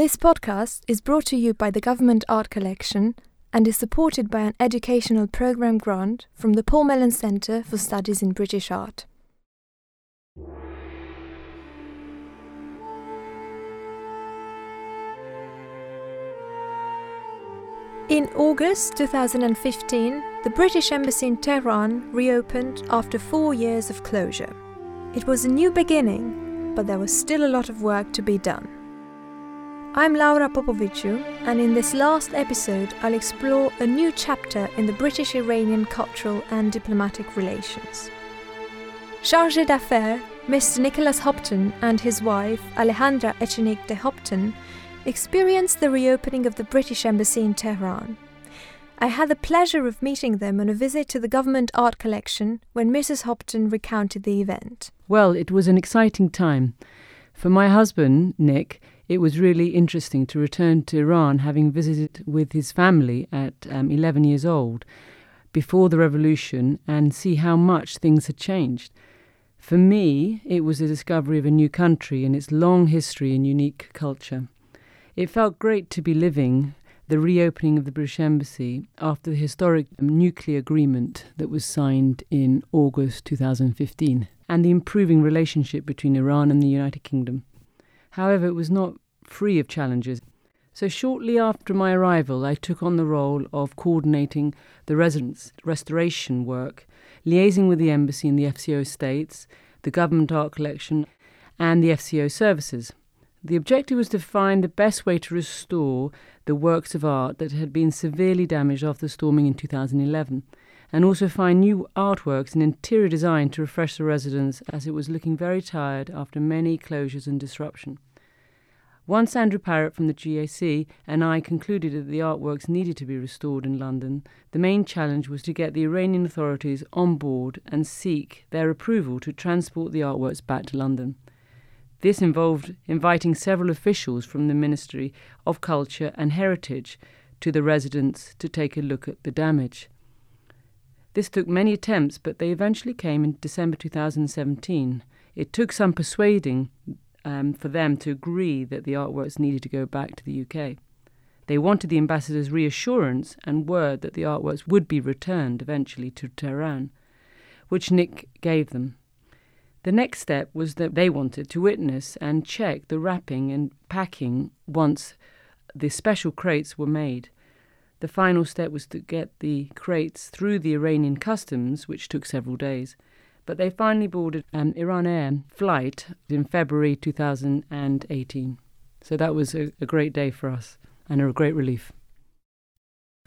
This podcast is brought to you by the Government Art Collection and is supported by an educational program grant from the Paul Mellon Centre for Studies in British Art. In August 2015, the British Embassy in Tehran reopened after four years of closure. It was a new beginning, but there was still a lot of work to be done. I'm Laura Popoviciu, and in this last episode, I'll explore a new chapter in the British Iranian cultural and diplomatic relations. Chargé d'affaires, Mr. Nicholas Hopton and his wife, Alejandra Echenique de Hopton, experienced the reopening of the British Embassy in Tehran. I had the pleasure of meeting them on a visit to the government art collection when Mrs. Hopton recounted the event. Well, it was an exciting time. For my husband, Nick, it was really interesting to return to Iran having visited with his family at um, 11 years old before the revolution and see how much things had changed. For me, it was a discovery of a new country and its long history and unique culture. It felt great to be living the reopening of the British Embassy after the historic nuclear agreement that was signed in August 2015 and the improving relationship between Iran and the United Kingdom. However, it was not free of challenges. So, shortly after my arrival, I took on the role of coordinating the residence restoration work, liaising with the embassy and the FCO states, the government art collection, and the FCO services. The objective was to find the best way to restore the works of art that had been severely damaged after the storming in 2011, and also find new artworks and interior design to refresh the residence as it was looking very tired after many closures and disruption. Once Andrew Parrott from the GAC and I concluded that the artworks needed to be restored in London, the main challenge was to get the Iranian authorities on board and seek their approval to transport the artworks back to London. This involved inviting several officials from the Ministry of Culture and Heritage to the residence to take a look at the damage. This took many attempts, but they eventually came in December 2017. It took some persuading um, for them to agree that the artworks needed to go back to the UK. They wanted the ambassador's reassurance and word that the artworks would be returned eventually to Tehran, which Nick gave them. The next step was that they wanted to witness and check the wrapping and packing once the special crates were made. The final step was to get the crates through the Iranian customs, which took several days. But they finally boarded an Iran Air flight in February 2018. So that was a, a great day for us and a great relief.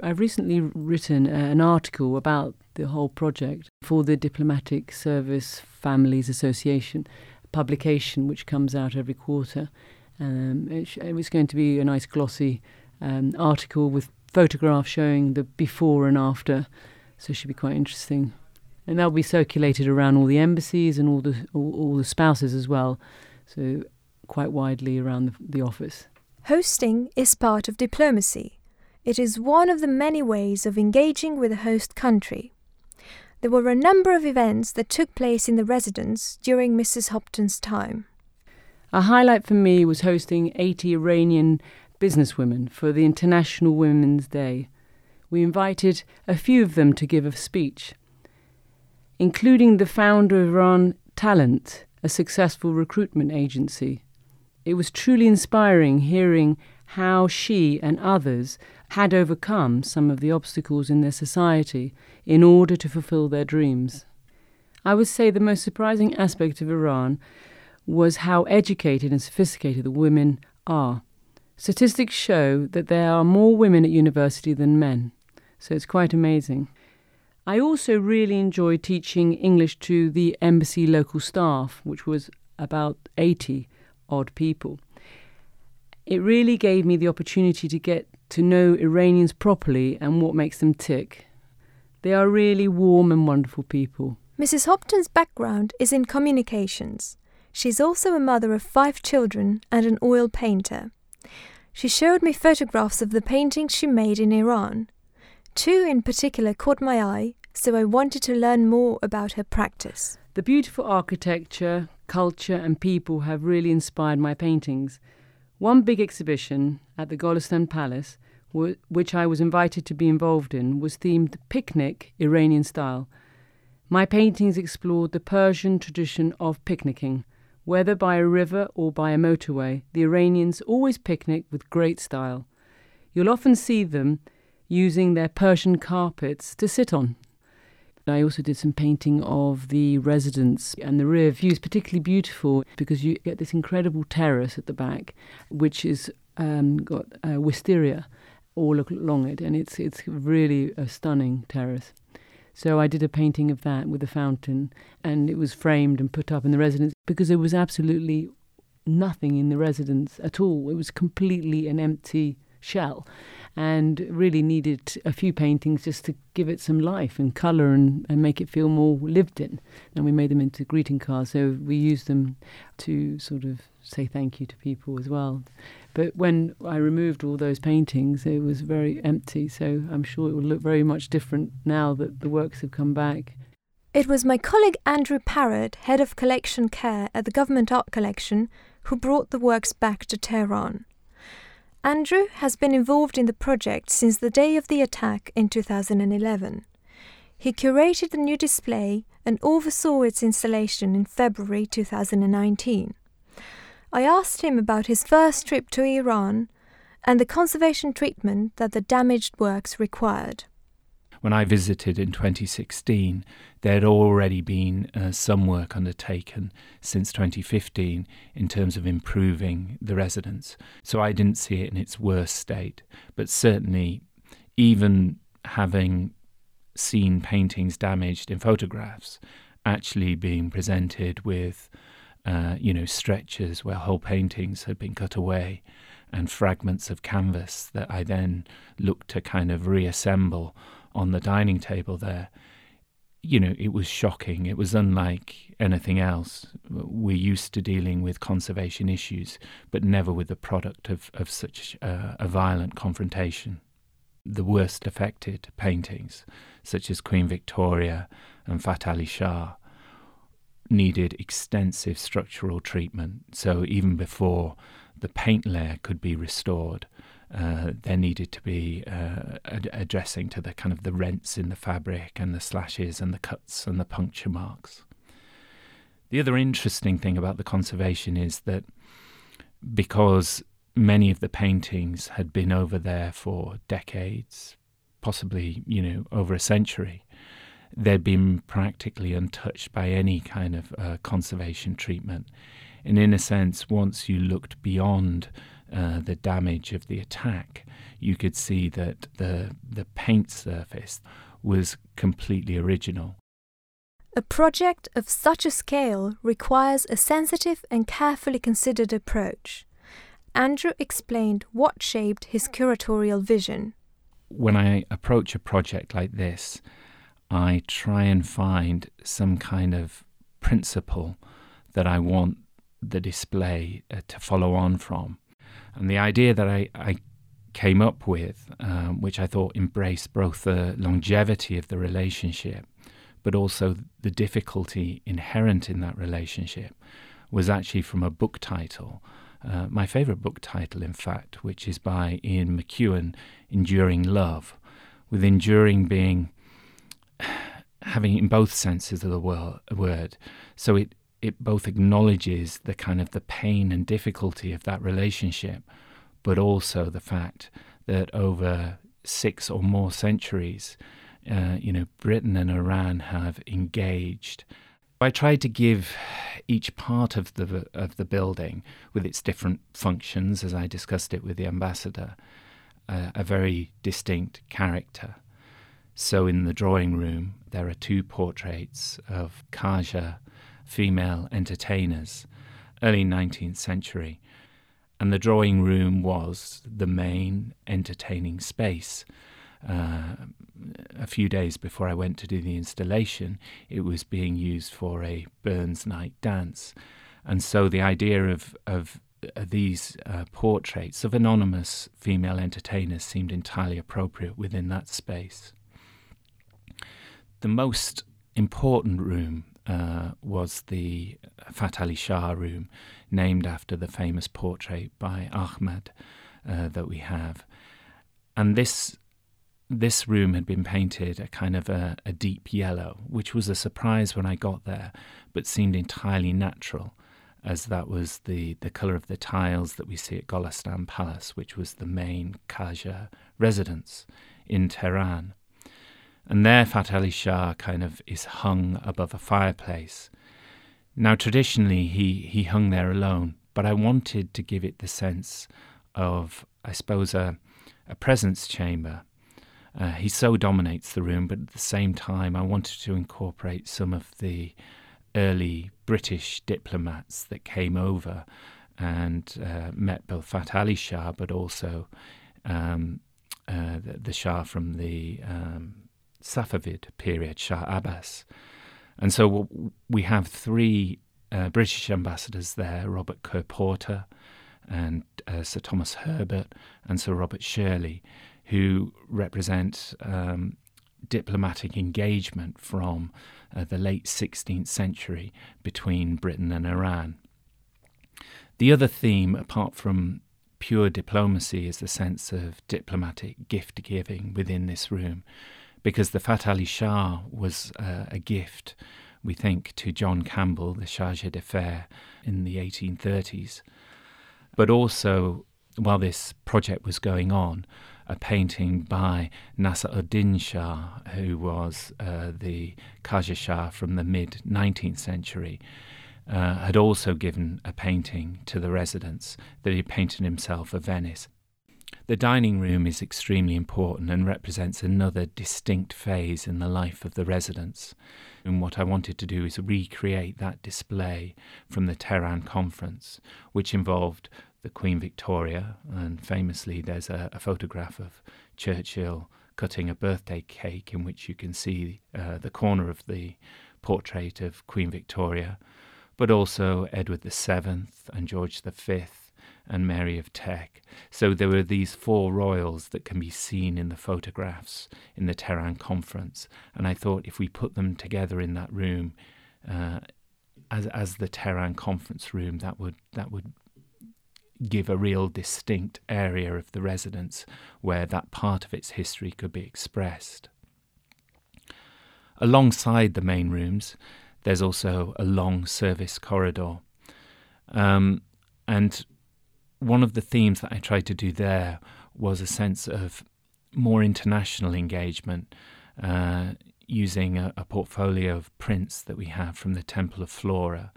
I've recently written an article about the whole project for the Diplomatic Service Families Association publication, which comes out every quarter. Um, it, it, was going to be a nice glossy um, article with photographs showing the before and after, so it should be quite interesting. And that'll be circulated around all the embassies and all the all, all the spouses as well, so quite widely around the, the office. Hosting is part of diplomacy. It is one of the many ways of engaging with a host country. There were a number of events that took place in the residence during Mrs. Hopton's time. A highlight for me was hosting 80 Iranian businesswomen for the International Women's Day. We invited a few of them to give a speech, including the founder of Iran Talent, a successful recruitment agency. It was truly inspiring hearing how she and others had overcome some of the obstacles in their society in order to fulfill their dreams. I would say the most surprising aspect of Iran was how educated and sophisticated the women are. Statistics show that there are more women at university than men, so it's quite amazing. I also really enjoyed teaching English to the embassy local staff, which was about 80 odd people. It really gave me the opportunity to get to know Iranians properly and what makes them tick. They are really warm and wonderful people. Mrs. Hopton's background is in communications. She's also a mother of five children and an oil painter. She showed me photographs of the paintings she made in Iran. Two in particular caught my eye, so I wanted to learn more about her practice. The beautiful architecture, culture, and people have really inspired my paintings. One big exhibition at the Golestan Palace, which I was invited to be involved in, was themed Picnic Iranian Style. My paintings explored the Persian tradition of picnicking. Whether by a river or by a motorway, the Iranians always picnic with great style. You'll often see them using their Persian carpets to sit on. I also did some painting of the residence and the rear view is particularly beautiful because you get this incredible terrace at the back, which is um, got uh, wisteria all along it, and it's it's really a stunning terrace. So I did a painting of that with a fountain, and it was framed and put up in the residence because there was absolutely nothing in the residence at all. It was completely an empty shell and really needed a few paintings just to give it some life and colour and, and make it feel more lived in. And we made them into greeting cards, so we used them to sort of say thank you to people as well. But when I removed all those paintings, it was very empty, so I'm sure it will look very much different now that the works have come back. It was my colleague Andrew Parrott, head of collection care at the Government Art Collection, who brought the works back to Tehran. Andrew has been involved in the project since the day of the attack in 2011. He curated the new display and oversaw its installation in February 2019. I asked him about his first trip to Iran and the conservation treatment that the damaged works required when I visited in 2016, there had already been uh, some work undertaken since 2015 in terms of improving the residence. So I didn't see it in its worst state, but certainly, even having seen paintings damaged in photographs, actually being presented with, uh, you know, stretches where whole paintings had been cut away and fragments of canvas that I then looked to kind of reassemble on the dining table there, you know, it was shocking. It was unlike anything else. We're used to dealing with conservation issues, but never with the product of, of such a violent confrontation. The worst affected paintings, such as Queen Victoria and Ali Shah, needed extensive structural treatment. So even before the paint layer could be restored, uh, there needed to be uh, addressing to the kind of the rents in the fabric and the slashes and the cuts and the puncture marks. The other interesting thing about the conservation is that because many of the paintings had been over there for decades, possibly, you know, over a century, they'd been practically untouched by any kind of uh, conservation treatment. And in a sense, once you looked beyond uh, the damage of the attack, you could see that the, the paint surface was completely original. A project of such a scale requires a sensitive and carefully considered approach. Andrew explained what shaped his curatorial vision. When I approach a project like this, I try and find some kind of principle that I want the display uh, to follow on from. And the idea that I, I came up with, um, which I thought embraced both the longevity of the relationship, but also the difficulty inherent in that relationship, was actually from a book title. Uh, my favourite book title, in fact, which is by Ian McEwan, Enduring Love, with enduring being having in both senses of the word. So it it both acknowledges the kind of the pain and difficulty of that relationship, but also the fact that over six or more centuries, uh, you know, Britain and Iran have engaged. I tried to give each part of the of the building, with its different functions, as I discussed it with the ambassador, uh, a very distinct character. So, in the drawing room, there are two portraits of Qajar female entertainers, early 19th century, and the drawing room was the main entertaining space. Uh, a few days before I went to do the installation, it was being used for a Burns night dance. And so the idea of, of uh, these uh, portraits of anonymous female entertainers seemed entirely appropriate within that space. The most important room uh, was the Fath Ali Shah room, named after the famous portrait by Ahmed uh, that we have. And this this room had been painted a kind of a, a, deep yellow, which was a surprise when I got there, but seemed entirely natural, as that was the, the colour of the tiles that we see at Golestan Palace, which was the main Qajar residence in Tehran. And there, Fath Ali Shah kind of is hung above a fireplace. Now, traditionally, he, he hung there alone, but I wanted to give it the sense of, I suppose, a, a presence chamber. Uh, he so dominates the room, but at the same time, I wanted to incorporate some of the early British diplomats that came over and uh, met both Fath Ali Shah, but also um, uh, the, the, Shah from the um, Safavid period, Shah Abbas. And so we have three uh, British ambassadors there Robert Ker Porter and uh, Sir Thomas Herbert and Sir Robert Shirley, who represent um, diplomatic engagement from uh, the late 16th century between Britain and Iran. The other theme, apart from pure diplomacy, is the sense of diplomatic gift giving within this room because the Fath Ali Shah was uh, a gift, we think, to John Campbell, the Chargé d'Affaires in the 1830s. But also, while this project was going on, a painting by Nasser-ud-Din Shah, who was uh, the Qajar Shah from the mid 19th century, uh, had also given a painting to the residents that he painted himself of Venice. The dining room is extremely important and represents another distinct phase in the life of the residents. And what I wanted to do is recreate that display from the Tehran conference, which involved the Queen Victoria, and famously there's a, a photograph of Churchill cutting a birthday cake in which you can see uh, the corner of the portrait of Queen Victoria, but also Edward VII and George V and Mary of Teck. So there were these four royals that can be seen in the photographs in the Tehran conference. And I thought if we put them together in that room, uh, as as the Tehran conference room, that would that would give a real distinct area of the residence where that part of its history could be expressed. Alongside the main rooms, there's also a long service corridor. Um, and one of the themes that I tried to do there was a sense of more international engagement uh, using a, a, portfolio of prints that we have from the Temple of Flora.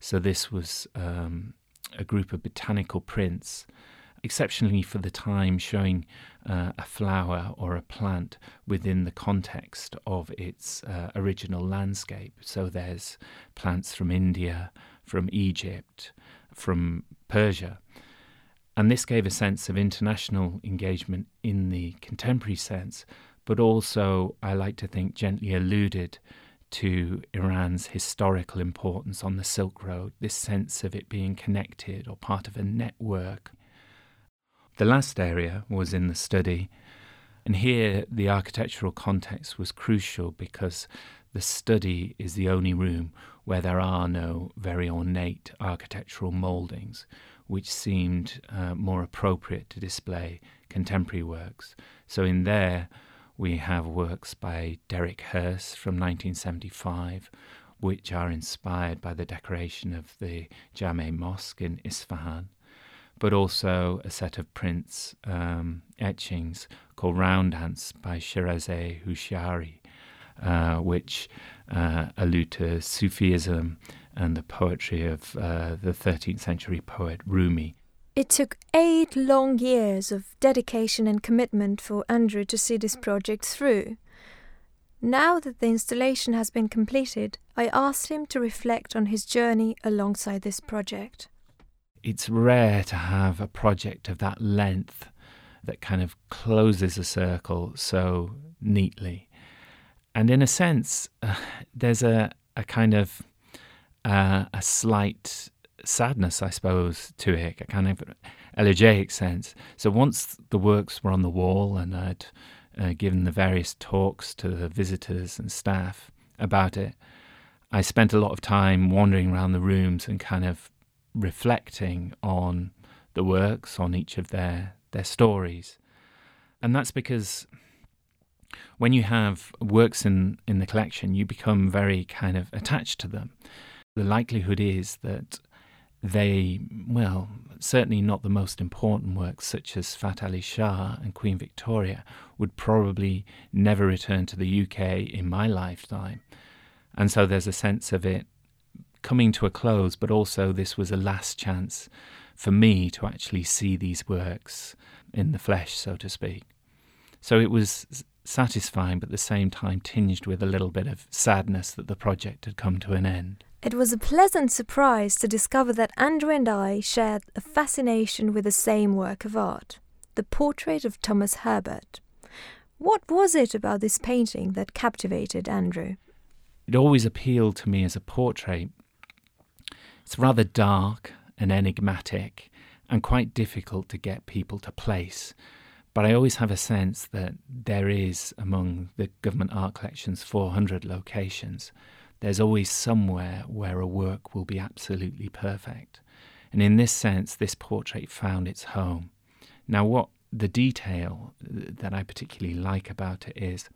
So this was um, a group of botanical prints, exceptionally for the time, showing uh, a flower or a plant within the context of its uh, original landscape. So there's plants from India, from Egypt, from Persia. And this gave a sense of international engagement in the contemporary sense, but also, I like to think, gently alluded to Iran's historical importance on the Silk Road, this sense of it being connected or part of a network. The last area was in the study, and here the architectural context was crucial because the study is the only room where there are no very ornate architectural mouldings which seemed uh, more appropriate to display contemporary works. So in there, we have works by Derek Hirst from 1975, which are inspired by the decoration of the Jame Mosque in Isfahan, but also a set of prints, um, etchings called Round Ants by Shirazeh Houshiary, uh, which uh, allude to Sufism and the poetry of uh, the 13th century poet Rumi. It took eight long years of dedication and commitment for Andrew to see this project through. Now that the installation has been completed, I asked him to reflect on his journey alongside this project. It's rare to have a project of that length that kind of closes a circle so neatly. And in a sense, uh, there's a, a kind of uh, a slight sadness, I suppose, to it, a kind of elegiac sense. So once the works were on the wall and I'd uh, given the various talks to the visitors and staff about it, I spent a lot of time wandering around the rooms and kind of reflecting on the works, on each of their, their stories. And that's because when you have works in, in the collection, you become very kind of attached to them. The likelihood is that they, well, certainly not the most important works, such as Fath Ali Shah and Queen Victoria, would probably never return to the UK in my lifetime. And so there's a sense of it coming to a close, but also this was a last chance for me to actually see these works in the flesh, so to speak. So it was satisfying, but at the same time tinged with a little bit of sadness that the project had come to an end. It was a pleasant surprise to discover that Andrew and I shared a fascination with the same work of art, the portrait of Thomas Herbert. What was it about this painting that captivated Andrew? It always appealed to me as a portrait. It's rather dark and enigmatic and quite difficult to get people to place. But I always have a sense that there is, among the government art collection's 400 locations, there's always somewhere where a work will be absolutely perfect. And in this sense, this portrait found its home. Now, what the detail that I particularly like about it is,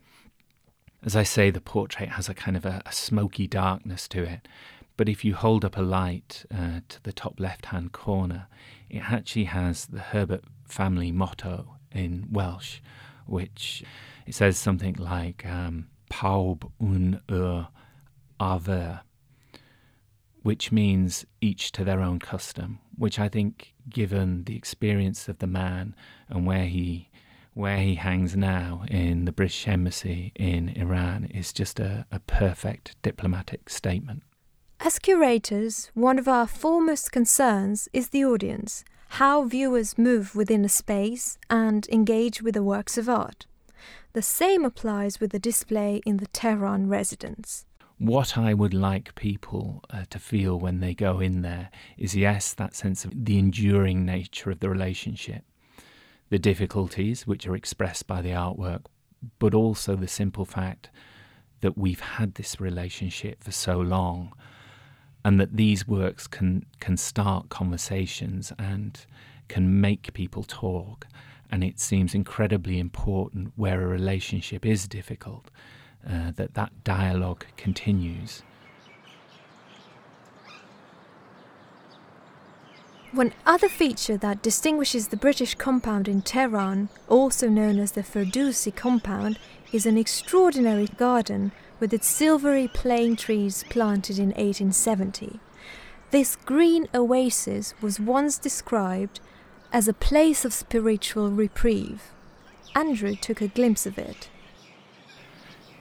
as I say, the portrait has a kind of a, a smoky darkness to it. But if you hold up a light uh, to the top left hand corner, it actually has the Herbert family motto in Welsh, which it says something like um, un ur aver, which means each to their own custom, which I think, given the experience of the man and where he where he hangs now in the British Embassy in Iran, is just a, a perfect diplomatic statement. As curators, one of our foremost concerns is the audience, how viewers move within a space and engage with the works of art. The same applies with the display in the Tehran residence what I would like people uh, to feel when they go in there is yes, that sense of the enduring nature of the relationship, the difficulties which are expressed by the artwork, but also the simple fact that we've had this relationship for so long and that these works can can start conversations and can make people talk. And it seems incredibly important where a relationship is difficult uh, that that dialogue continues. One other feature that distinguishes the British compound in Tehran, also known as the Ferdowsi compound, is an extraordinary garden with its silvery plane trees planted in 1870. This green oasis was once described as a place of spiritual reprieve. Andrew took a glimpse of it.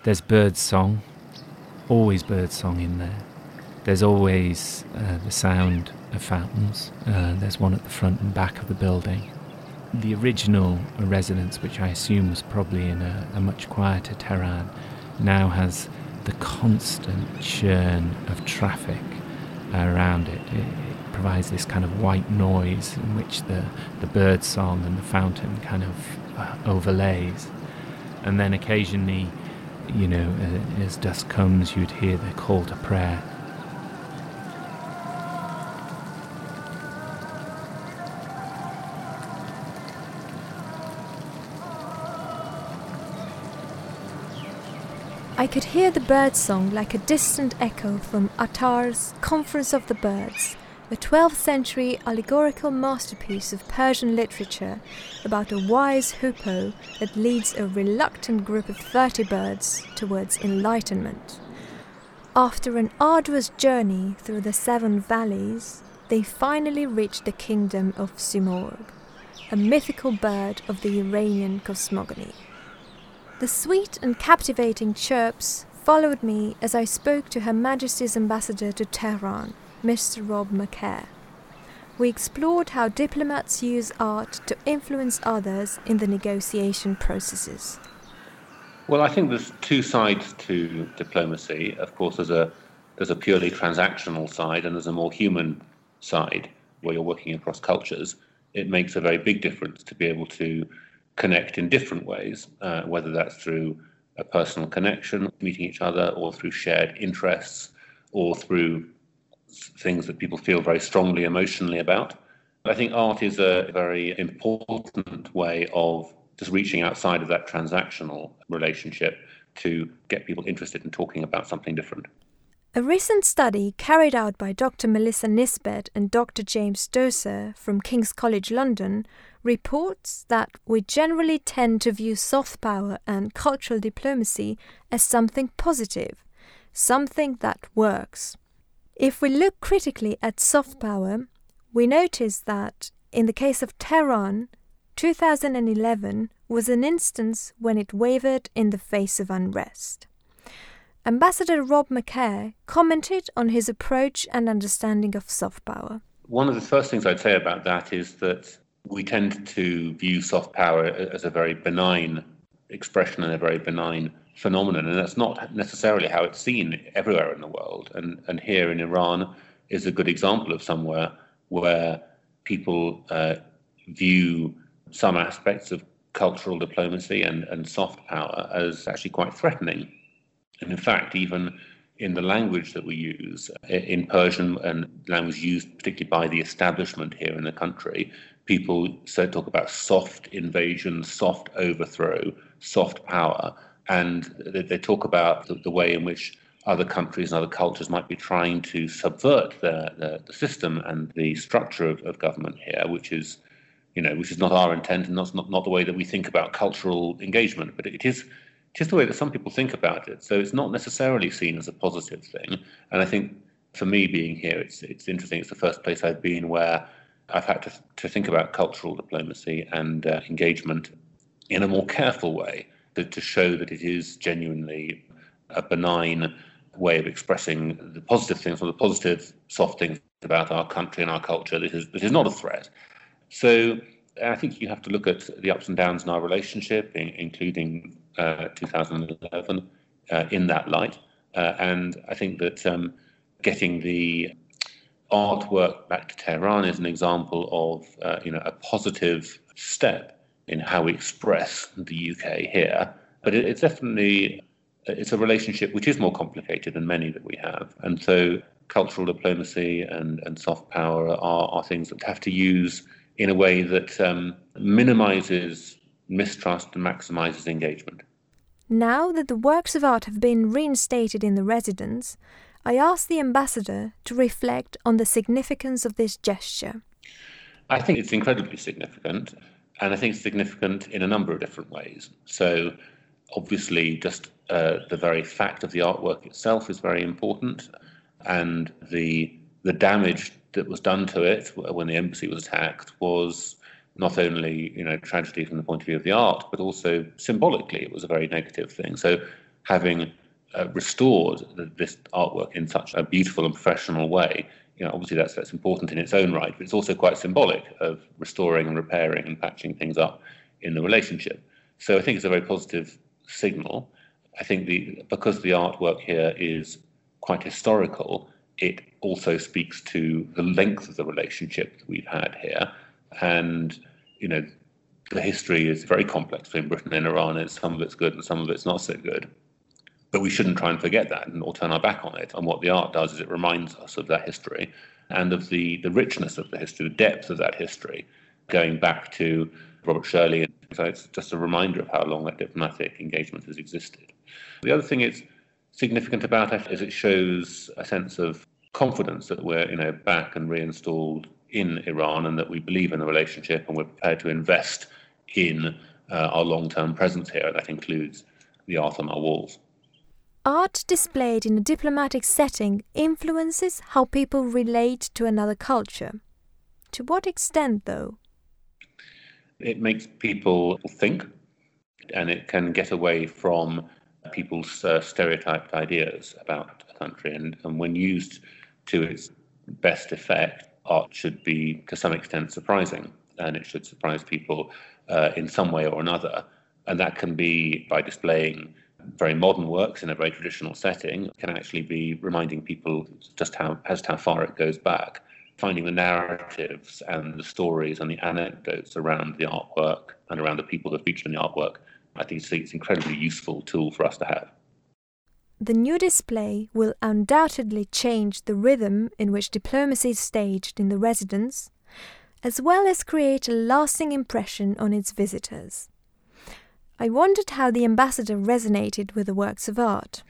There's bird song, always bird song in there. There's always uh, the sound of fountains. Uh, there's one at the front and back of the building. The original residence, which I assume was probably in a, a much quieter Tehran, now has the constant churn of traffic around it. it. It provides this kind of white noise in which the, the bird song and the fountain kind of uh, overlays. And then occasionally you know, as dusk comes, you'd hear the call to prayer. I could hear the bird song like a distant echo from Attar's Conference of the Birds, a 12th century allegorical masterpiece of Persian literature about a wise hoopoe that leads a reluctant group of 30 birds towards enlightenment. After an arduous journey through the seven valleys, they finally reach the kingdom of Simorgh, a mythical bird of the Iranian cosmogony. The sweet and captivating chirps followed me as I spoke to Her Majesty's ambassador to Tehran, Mr. Rob Macaire. We explored how diplomats use art to influence others in the negotiation processes. Well, I think there's two sides to diplomacy. Of course, there's a there's a purely transactional side and there's a more human side where you're working across cultures. It makes a very big difference to be able to connect in different ways, uh, whether that's through a personal connection, meeting each other, or through shared interests, or through things that people feel very strongly emotionally about. I think art is a very important way of just reaching outside of that transactional relationship to get people interested in talking about something different. A recent study carried out by Dr. Melissa Nisbett and Dr. James Doeser from King's College London reports that we generally tend to view soft power and cultural diplomacy as something positive, something that works. If we look critically at soft power, we notice that in the case of Tehran, 2011 was an instance when it wavered in the face of unrest. Ambassador Rob Macaire commented on his approach and understanding of soft power. One of the first things I'd say about that is that we tend to view soft power as a very benign expression and a very benign phenomenon, and that's not necessarily how it's seen everywhere in the world. And, and here in Iran is a good example of somewhere where people uh, view some aspects of cultural diplomacy and, and soft power as actually quite threatening. And in fact, even in the language that we use in Persian and language used particularly by the establishment here in the country, people talk about soft invasion, soft overthrow, soft power, and they, they talk about the, the, way in which other countries and other cultures might be trying to subvert the, the, the system and the structure of, of government here, which is you know, which is not our intent and not, not, not the way that we think about cultural engagement, but it is just the way that some people think about it. So it's not necessarily seen as a positive thing. And I think for me being here, it's it's interesting. It's the first place I've been where I've had to to think about cultural diplomacy and uh, engagement in a more careful way to, to show that it is genuinely a benign way of expressing the positive things or the positive soft things about our country and our culture that is that is not a threat. So I think you have to look at the ups and downs in our relationship, in, including uh, 2011, uh, in that light. Uh, and I think that um, getting the artwork back to Tehran is an example of uh, you know a positive step in how we express the UK here. But it, it's definitely it's a relationship which is more complicated than many that we have, and so cultural diplomacy and, and soft power are, are things that have to use in a way that um, minimizes mistrust and maximizes engagement. Now that the works of art have been reinstated in the residence, I asked the ambassador to reflect on the significance of this gesture. I think it's incredibly significant, and I think significant in a number of different ways. So, obviously, just uh, the very fact of the artwork itself is very important, and the the damage that was done to it when the embassy was attacked was not only you know tragedy from the point of view of the art, but also symbolically it was a very negative thing. So having uh, restored this artwork in such a beautiful and professional way, you know, obviously that's that's important in its own right, but it's also quite symbolic of restoring and repairing and patching things up in the relationship. So I think it's a very positive signal. I think the because the artwork here is quite historical, it also speaks to the length of the relationship that we've had here. And, you know, the history is very complex between Britain and Iran, and some of it's good and some of it's not so good. But we shouldn't try and forget that and or turn our back on it. And what the art does is it reminds us of that history and of the, the richness of the history, the depth of that history, going back to Robert Shirley. So it's just a reminder of how long that diplomatic engagement has existed. The other thing is significant about it is it shows a sense of confidence that we're you know back and reinstalled in Iran and that we believe in the relationship and we're prepared to invest in uh, our long-term presence here. That includes the art on our walls. Art displayed in a diplomatic setting influences how people relate to another culture. To what extent, though? It makes people think and it can get away from people's uh, stereotyped ideas about a country. And, and when used to its best effect, art should be to some extent surprising, and it should surprise people uh, in some way or another. And that can be by displaying very modern works in a very traditional setting, can actually be reminding people just how just how far it goes back. Finding the narratives and the stories and the anecdotes around the artwork and around the people that feature in the artwork, I think it's an incredibly useful tool for us to have. the new display will undoubtedly change the rhythm in which diplomacy is staged in the residence, as well as create a lasting impression on its visitors. I wondered how the ambassador resonated with the works of art.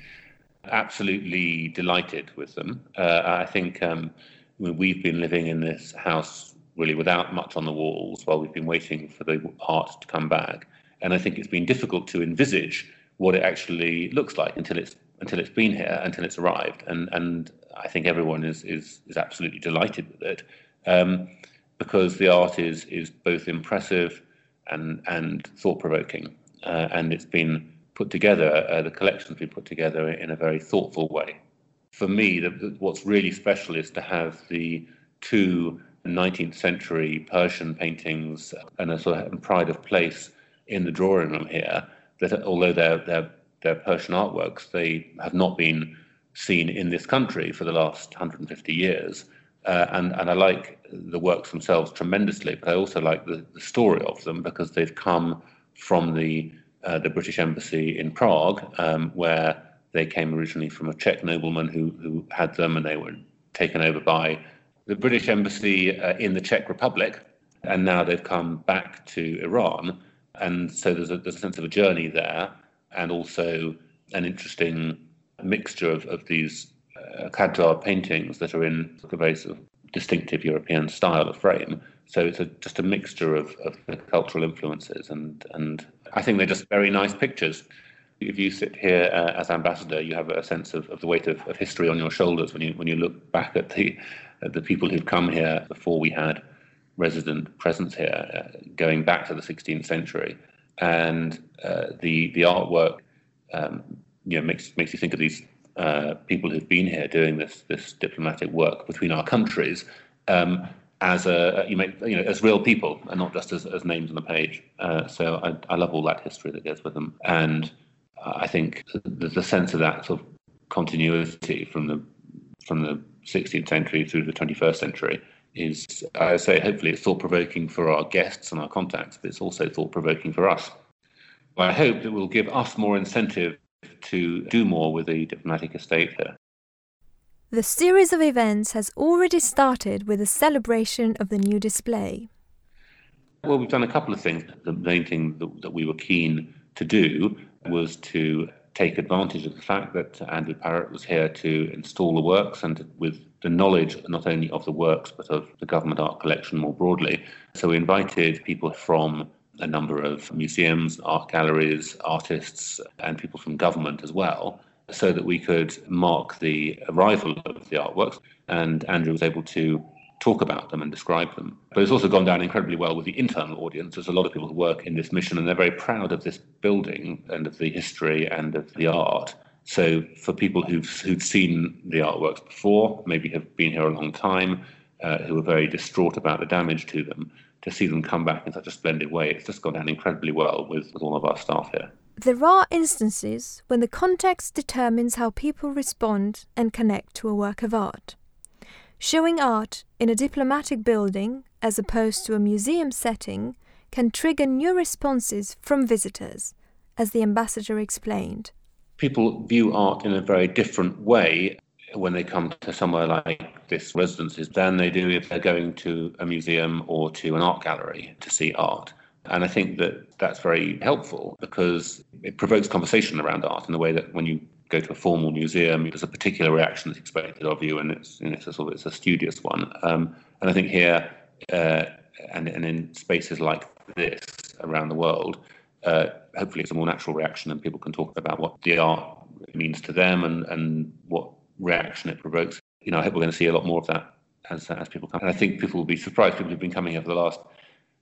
Absolutely delighted with them. Uh, I think um, we've been living in this house really without much on the walls while we've been waiting for the art to come back. And I think it's been difficult to envisage what it actually looks like until it's until it's been here, until it's arrived. And and I think everyone is is is absolutely delighted with it. Um, because the art is is both impressive and and thought provoking, uh, and it's been put together. Uh, the collection's been put together in a very thoughtful way. For me, the, the, what's really special is to have the two 19th century Persian paintings and a sort of pride of place in the drawing room here. That although they're they're they're Persian artworks, they have not been seen in this country for the last 150 years. Uh, and and I like the works themselves tremendously, but I also like the, the story of them because they've come from the uh, the British Embassy in Prague, um, where they came originally from a Czech nobleman who who had them, and they were taken over by the British Embassy uh, in the Czech Republic, and now they've come back to Iran, and so there's a there's a sense of a journey there, and also an interesting mixture of, of these uh, Qajar paintings that are in a very sort of distinctive European style of frame. So it's a, just a mixture of, of the cultural influences, and and I think they're just very nice pictures. If you sit here uh, as ambassador, you have a sense of, of the weight of, of history on your shoulders when you when you look back at the at the people who've come here before we had resident presence here, uh, going back to the 16th century, and uh, the the artwork, um, you know, makes makes you think of these uh, people who've been here doing this this diplomatic work between our countries um, as a you make you know as real people and not just as, as names on the page. Uh, so I, I love all that history that goes with them, and I think there's a sense of that sort of continuity from the from the 16th century through the 21st century is I say hopefully it's thought provoking for our guests and our contacts, but it's also thought provoking for us. I hope it will give us more incentive to do more with the diplomatic estate here. The series of events has already started with the celebration of the new display. Well, we've done a couple of things. The main thing that, that we were keen to do was to take advantage of the fact that Andrew Parrott was here to install the works and with the knowledge not only of the works but of the government art collection more broadly. So we invited people from a number of museums, art galleries, artists, and people from government as well, so that we could mark the arrival of the artworks. And Andrew was able to talk about them and describe them. But it's also gone down incredibly well with the internal audience. There's a lot of people who work in this mission, and they're very proud of this building and of the history and of the art. So for people who've who've seen the artworks before, maybe have been here a long time, uh, who are very distraught about the damage to them, to see them come back in such a splendid way. It's just gone down incredibly well with, with all of our staff here. There are instances when the context determines how people respond and connect to a work of art. Showing art in a diplomatic building as opposed to a museum setting can trigger new responses from visitors, as the ambassador explained. People view art in a very different way when they come to somewhere like this residences than they do if they're going to a museum or to an art gallery to see art. And I think that that's very helpful because it provokes conversation around art in the way that when you go to a formal museum, there's a particular reaction that's expected of you, and it's, it's a sort of it's a studious one. Um, and I think here uh, and, and in spaces like this around the world, uh, hopefully it's a more natural reaction, and people can talk about what the art means to them and, and what reaction it provokes. You know, I hope we're going to see a lot more of that as as people come. And I think people will be surprised. People who've been coming for the last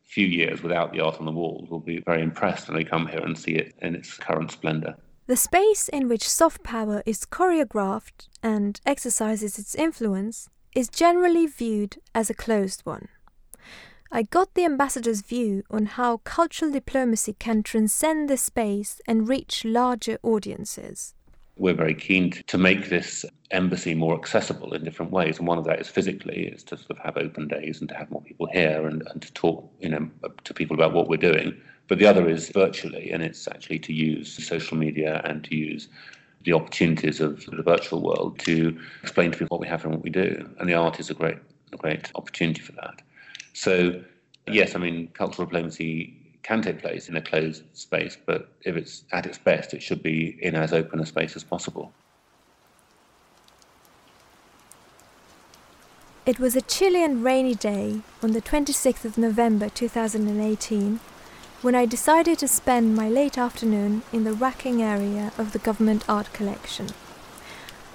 few years without the art on the walls will be very impressed when they come here and see it in its current splendour. The space in which soft power is choreographed and exercises its influence is generally viewed as a closed one. I got the ambassador's view on how cultural diplomacy can transcend the space and reach larger audiences we're very keen to make this embassy more accessible in different ways. And one of that is physically, is to sort of have open days and to have more people here and, and to talk, you know, to people about what we're doing. But the other is virtually, and it's actually to use social media and to use the opportunities of the virtual world to explain to people what we have and what we do. And the art is a great, a great opportunity for that. So, yes, I mean, cultural diplomacy can take place in a closed space, but if it's at its best, it should be in as open a space as possible. It was a chilly and rainy day on the 26th of November 2018 when I decided to spend my late afternoon in the racking area of the government art collection.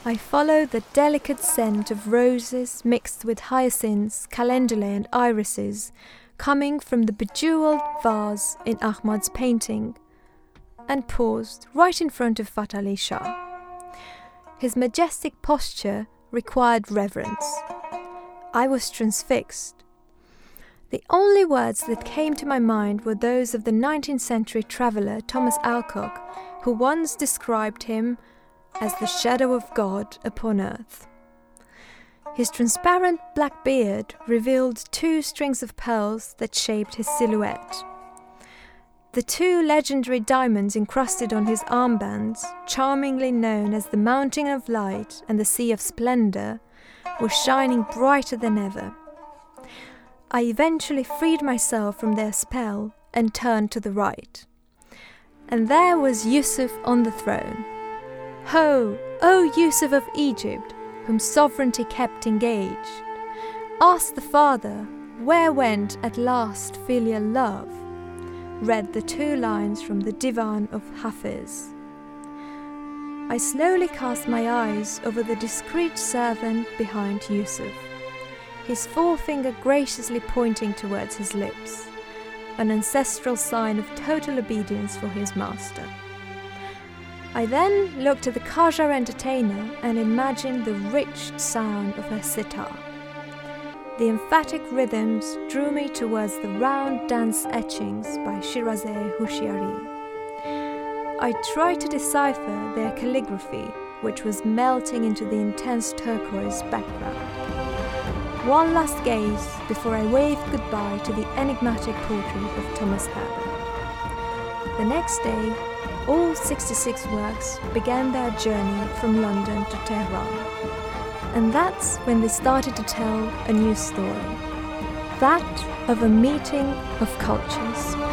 I followed the delicate scent of roses mixed with hyacinths, calendulae, and irises coming from the bejeweled vase in Ahmad's painting and paused right in front of Fath Ali Shah. His majestic posture required reverence. I was transfixed the only words that came to my mind were those of the 19th century traveller Thomas Alcock, who once described him as the shadow of God upon earth. His transparent black beard revealed two strings of pearls that shaped his silhouette. The two legendary diamonds encrusted on his armbands, charmingly known as the Mountain of Light and the Sea of Splendor, were shining brighter than ever. I eventually freed myself from their spell and turned to the right. And there was Yusuf on the throne. Ho, O Yusuf of Egypt, whom sovereignty kept engaged! Ask the Father, where went at last filial love? Read the two lines from the Divan of Hafiz. I slowly cast my eyes over the discreet servant behind Yusuf his forefinger graciously pointing towards his lips, an ancestral sign of total obedience for his master. I then looked at the Qajar entertainer and imagined the rich sound of her sitar. The emphatic rhythms drew me towards the round dance etchings by Shirazeh Houshiary. I tried to decipher their calligraphy, which was melting into the intense turquoise background. One last gaze before I waved goodbye to the enigmatic portrait of Thomas Herbert. The next day, all 66 works began their journey from London to Tehran. And that's when they started to tell a new story that of a meeting of cultures.